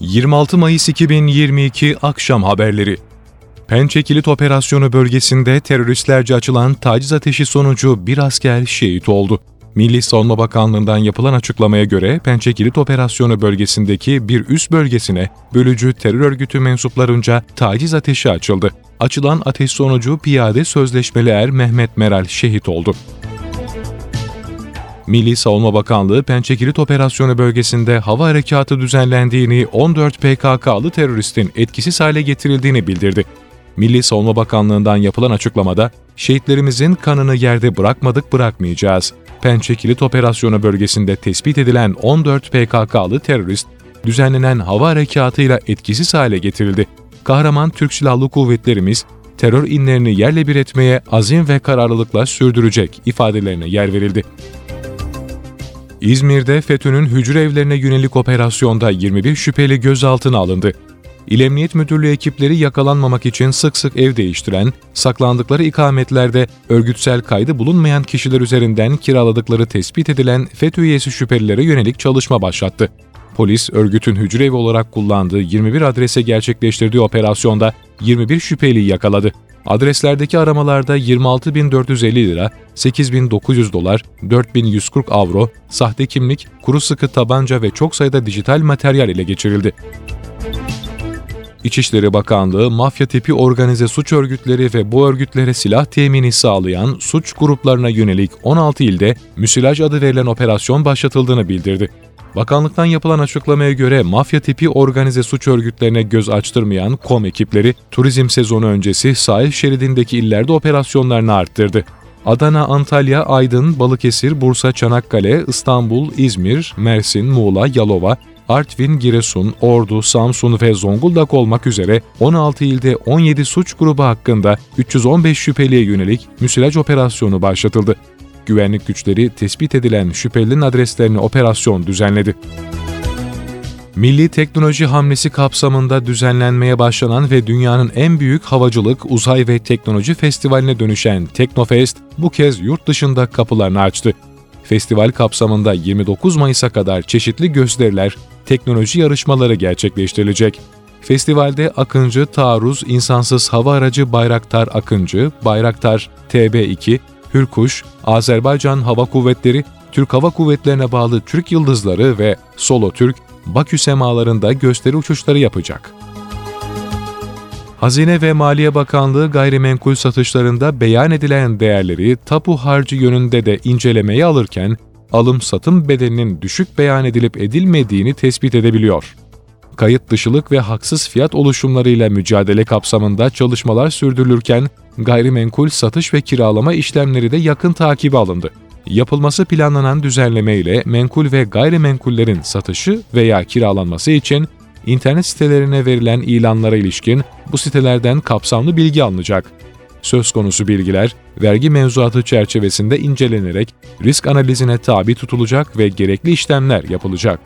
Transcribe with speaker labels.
Speaker 1: 26 Mayıs 2022 akşam haberleri. Pençe Kilit Operasyonu bölgesinde teröristlerce açılan taciz ateşi sonucu bir asker şehit oldu. Milli Savunma Bakanlığı'ndan yapılan açıklamaya göre Pençe Kilit Operasyonu bölgesindeki bir üst bölgesine bölücü terör örgütü mensuplarınca taciz ateşi açıldı. Açılan ateş sonucu piyade sözleşmeli er Mehmet Meral şehit oldu. Milli Savunma Bakanlığı Pençekilit Operasyonu bölgesinde hava harekatı düzenlendiğini, 14 PKK'lı teröristin etkisiz hale getirildiğini bildirdi. Milli Savunma Bakanlığı'ndan yapılan açıklamada, şehitlerimizin kanını yerde bırakmadık bırakmayacağız. Pençekilit Operasyonu bölgesinde tespit edilen 14 PKK'lı terörist, düzenlenen hava harekatıyla etkisiz hale getirildi. Kahraman Türk Silahlı Kuvvetlerimiz, terör inlerini yerle bir etmeye azim ve kararlılıkla sürdürecek ifadelerine yer verildi. İzmir'de FETÖ'nün hücre evlerine yönelik operasyonda 21 şüpheli gözaltına alındı. İl Emniyet Müdürlüğü ekipleri yakalanmamak için sık sık ev değiştiren, saklandıkları ikametlerde örgütsel kaydı bulunmayan kişiler üzerinden kiraladıkları tespit edilen FETÖ üyesi şüphelilere yönelik çalışma başlattı. Polis, örgütün hücre evi olarak kullandığı 21 adrese gerçekleştirdiği operasyonda 21 şüpheliyi yakaladı. Adreslerdeki aramalarda 26.450 lira, 8.900 dolar, 4.140 avro, sahte kimlik, kuru sıkı tabanca ve çok sayıda dijital materyal ile geçirildi. İçişleri Bakanlığı, mafya tipi organize suç örgütleri ve bu örgütlere silah temini sağlayan suç gruplarına yönelik 16 ilde müsilaj adı verilen operasyon başlatıldığını bildirdi. Bakanlıktan yapılan açıklamaya göre mafya tipi organize suç örgütlerine göz açtırmayan KOM ekipleri turizm sezonu öncesi sahil şeridindeki illerde operasyonlarını arttırdı. Adana, Antalya, Aydın, Balıkesir, Bursa, Çanakkale, İstanbul, İzmir, Mersin, Muğla, Yalova, Artvin, Giresun, Ordu, Samsun ve Zonguldak olmak üzere 16 ilde 17 suç grubu hakkında 315 şüpheliye yönelik müsilaj operasyonu başlatıldı. Güvenlik güçleri tespit edilen şüphelinin adreslerini operasyon düzenledi. Milli Teknoloji Hamlesi kapsamında düzenlenmeye başlanan ve dünyanın en büyük havacılık, uzay ve teknoloji festivaline dönüşen Teknofest bu kez yurt dışında kapılarını açtı. Festival kapsamında 29 Mayıs'a kadar çeşitli gösteriler, teknoloji yarışmaları gerçekleştirilecek. Festivalde Akıncı Taarruz İnsansız Hava Aracı Bayraktar Akıncı, Bayraktar TB2, Hürkuş, Azerbaycan Hava Kuvvetleri, Türk Hava Kuvvetlerine bağlı Türk Yıldızları ve Solo Türk, Bakü semalarında gösteri uçuşları yapacak. Hazine ve Maliye Bakanlığı gayrimenkul satışlarında beyan edilen değerleri tapu harcı yönünde de incelemeye alırken, alım-satım bedelinin düşük beyan edilip edilmediğini tespit edebiliyor. Kayıt dışılık ve haksız fiyat oluşumlarıyla mücadele kapsamında çalışmalar sürdürülürken, gayrimenkul satış ve kiralama işlemleri de yakın takibi alındı. Yapılması planlanan düzenleme ile menkul ve gayrimenkullerin satışı veya kiralanması için internet sitelerine verilen ilanlara ilişkin bu sitelerden kapsamlı bilgi alınacak. Söz konusu bilgiler, vergi mevzuatı çerçevesinde incelenerek risk analizine tabi tutulacak ve gerekli işlemler yapılacak.